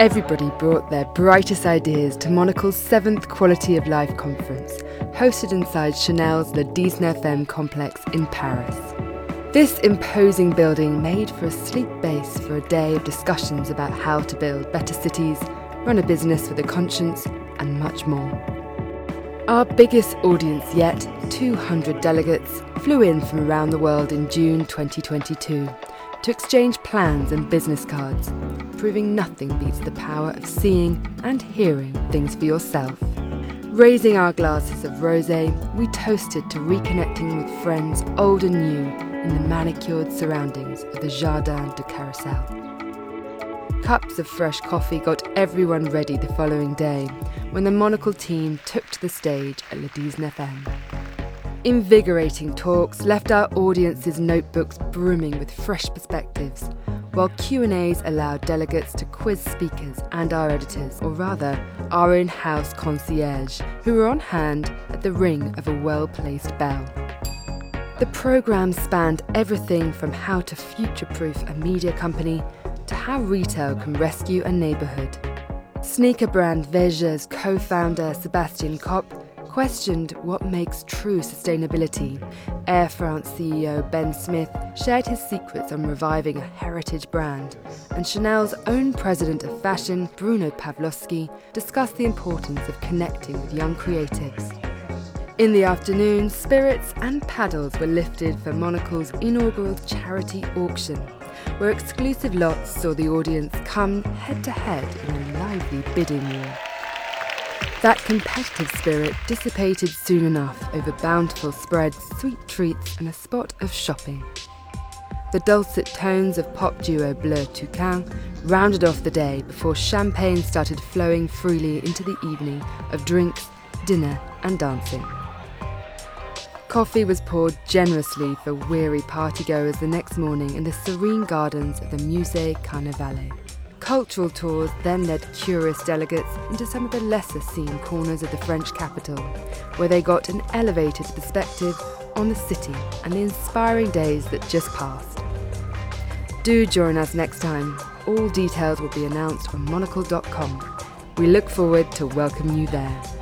Everybody brought their brightest ideas to Monocle's seventh Quality of Life conference, hosted inside Chanel's Le 19 complex in Paris. This imposing building made for a sleek base for a day of discussions about how to build better cities, run a business with a conscience, and much more. Our biggest audience yet, 200 delegates, flew in from around the world in June 2022 to exchange plans and business cards, proving nothing beats the power of seeing and hearing things for yourself. Raising our glasses of rosé, we toasted to reconnecting with friends old and new in the manicured surroundings of the Jardin de Carrousel. Cups of fresh coffee got everyone ready the following day when the Monocle team took to the stage at Le 19 Invigorating talks left our audience's notebooks brimming with fresh perspectives, while Q&As allowed delegates to quiz speakers and our editors, or rather, our in-house concierge, who were on hand at the ring of a well-placed bell. The program spanned everything from how to future-proof a media company to how retail can rescue a neighborhood. Sneaker brand Veja's co-founder Sebastian Kopp questioned what makes true sustainability. Air France CEO Ben Smith shared his secrets on reviving a heritage brand, and Chanel's own president of fashion, Bruno Pavlovsky, discussed the importance of connecting with young creatives. In the afternoon, spirits and paddles were lifted for Monocle's inaugural charity auction, where exclusive lots saw the audience come head to head in a lively bidding war. That competitive spirit dissipated soon enough over bountiful spreads, sweet treats, and a spot of shopping. The dulcet tones of pop duo Bleu Toucan rounded off the day before champagne started flowing freely into the evening of drinks, dinner, and dancing. Coffee was poured generously for weary partygoers the next morning in the serene gardens of the Musée Carnavalet. Cultural tours then led curious delegates into some of the lesser seen corners of the French capital, where they got an elevated perspective on the city and the inspiring days that just passed. Do join us next time. All details will be announced on monocle.com. We look forward to welcoming you there.